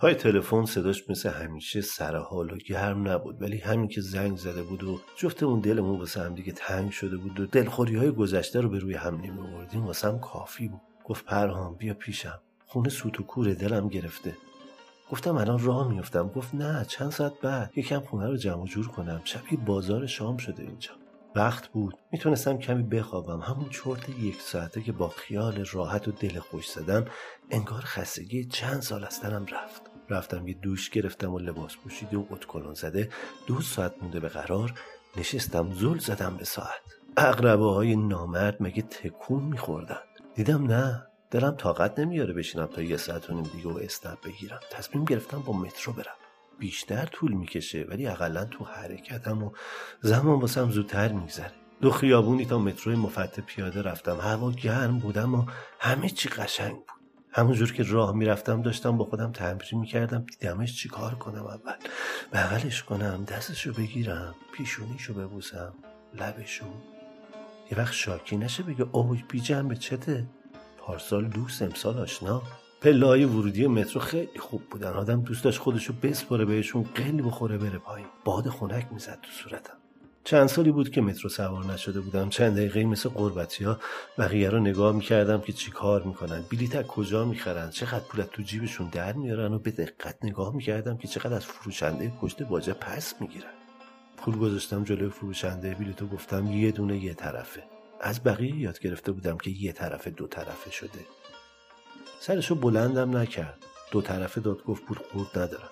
پای تلفن صداش مثل همیشه سرحال و گرم نبود ولی همین که زنگ زده بود و جفتمون دلمون واسه هم دیگه تنگ شده بود و دلخوری های گذشته رو به روی هم نمی واسه کافی بود. گفت پرهام بیا پیشم. خونه سوت و کور دلم گرفته. گفتم الان راه میفتم گفت نه چند ساعت بعد. یکم خونه رو جمع جور کنم. شبیه بازار شام شده اینجا. وقت بود. می‌تونستم کمی بخوابم. همون چرت یک ساعته که با خیال راحت و دل خوش زدم انگار خستگی چند سال از تنم رفت. رفتم یه دوش گرفتم و لباس پوشیده و اتکلون زده. دو ساعت مونده به قرار. نشستم زل زدم به ساعت. اقربه های نامرد مگه تکون میخوردن؟ دیدم نه. دلم طاقت نمیاره بشینم تا یه ساعت و نیم دیگه و اسنپ بگیرم. تصمیم گرفتم با مترو برم. بیشتر طول می‌کشه ولی اقلا تو حرکتم و زمان واسم زودتر میگذره. دو خیابونی تا متروی مفتح پیاده رفتم. هوا گرم بودم و همه چی قشنگ بود. همونجور که راه می‌رفتم داشتم با خودم تمرین می‌کردم دیدمش چی کار کنم اول. بغلش کنم دستشو بگیرم پیشونیشو ببوسم لبشو. یه وقت شاکی نشه بگه اوه بی جنبه چته؟ پارسال دوست امسال آشنا. پله های ورودی مترو خیلی خوب بودن. آدم دوست داشت خودشو بسپره بهشون قلی بخوره بره پایین. باد خنک می‌زد تو صورتم. چند سالی بود که مترو سوار نشده بودم. چند دقیقه مثل قربتی ها بقیه رو نگاه می‌کردم که چی کار می‌کنن. بلیت از کجا می‌خرن؟ چقدر پول تو جیبشون در میارن؟ و به دقت نگاه می‌کردم که چقدر از فروشنده پشت باجه پس می‌گیرن. پول گذاشتم جلوی فروشنده. بلیتو گفتم یه دونه یه طرفه. از بقیه یاد گرفته بودم که یه طرف دو طرفه شده. سرشو بلندم نکرد. دو طرفه داد گفت پول خورد ندارم.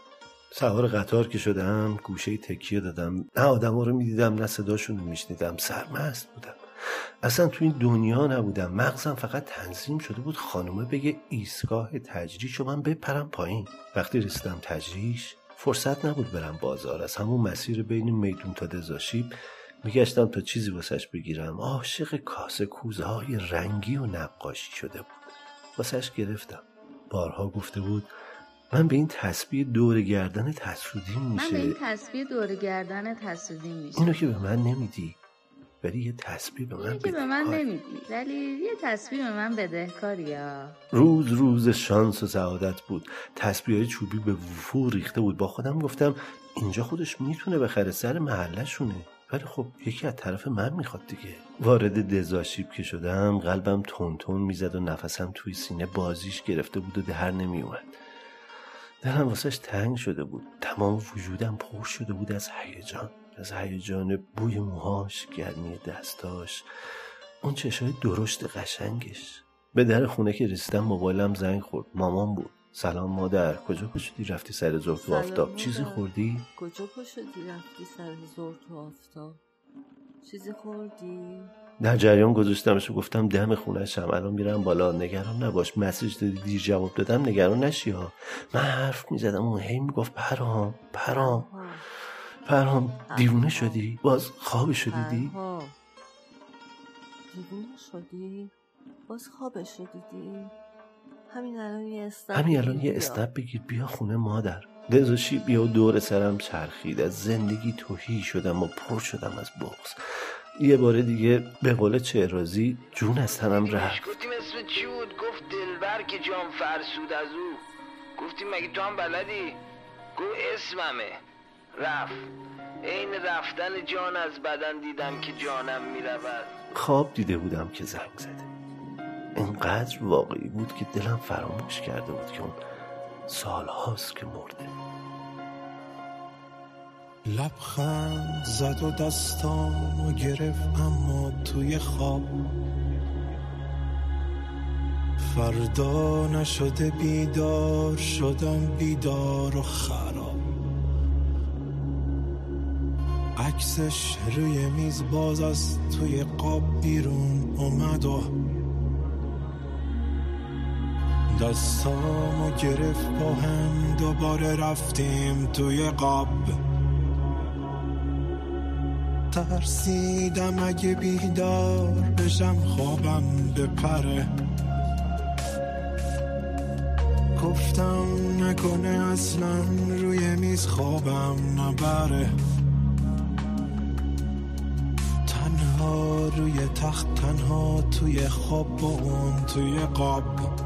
سوار قطار که شدم گوشه تکیه دادم. نه آدما رو می‌دیدم نه صداشون رو میشنیدم. سرمست بودم. اصلا تو این دنیا نبودم. مغزم فقط تنظیم شده بود خانومه بگه ایستگاه تجریش و من بپرم پایین. وقتی رسیدم تجریش فرصت نبود برم بازار. از همون مسیر بین میدون تا دزاشیب میگشتم تا چیزی واسش بگیرم. عاشق کاسه کوزه های رنگی و نقاشی شده بود. واسش گرفتم. بارها گفته بود من به این تسبیح دور گردن تسودی میشه من به این تسبیح دور گردن تسودی میشه. اینو که به من نمیدی ولی یه تسبیح به من که به من نمیدی ولی یه تسبیح به من بدهکاری ها روز روز شانس و سعادت بود. تسبیح چوبی به وفور ریخته بود. با خودم گفتم اینجا خودش می‌تونه بخره سر محلشونه ولی خب یکی از طرف من می‌خواد دیگه. وارد دزاشیب که شدم قلبم تون تون می‌زد و نفسم توی سینه بازیش گرفته بود و در نمیومد دلم واسش تنگ شده بود. تمام وجودم پر شده بود از هیجان. از هیجان بوی موهاش گرمی دستاش. اون چشای درشت قشنگش. به در خونه که رسیدم موبایلم زنگ خورد. مامان بود. سلام مادر کجا پشدی رفتی سر زور تو آفتاب. چیزی خوردی؟ کجا پشدی رفتی سر زور تو آفتاب. چیزی خوردی؟ در جریان گذاشتمش و گفتم دم خونهشم الان میرم بالا. نگران نباش. مسیج دادی دیر جواب دادم. نگران نشی ها. من حرف می‌زدم و هی می‌گفت پرام پرام پرام دیوونه شدی؟ باز خواب شدی دی؟ دیوونه شدی؟ باز خواب شدیدی همین الان یه همین الان یه بگیر. بیا خونه مادر. دزوشی بیا دور سرم چرخید. از زندگی توهی شدم و پر شدم از بغز یه بار دیگه به قول چهرازی جون از تنم رفت. گفتیم اسم چی بود؟ گفت دلبر که جام فرسود از او. گفتیم مگه تو هم بلدی؟ گفت اسممه. رفت. عین رفتن جان از بدن دیدم که جانم می‌رود. خواب دیده بودم که زنگ زده. اینقدر واقعی بود که دلم فراموش کرده بود که اون سالهاست که مرده. لبخند زد و دستامو گرفت اما توی خواب فردا نشده بیدار شدم بیدار و خراب. عکسش روی میز باز از توی قاب بیرون اومد و دستامو گرفت با هم دوباره رفتیم توی قاب. ترسیدم اگه بیدار بشم خوابم بپره گفتم نکنه اصلا روی میز خوابم نبره. تنها روی تخت تنها توی خواب با اون توی قاب.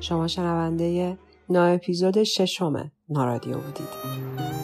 شما شنونده نا اپیزود ششم نارادیو بودید.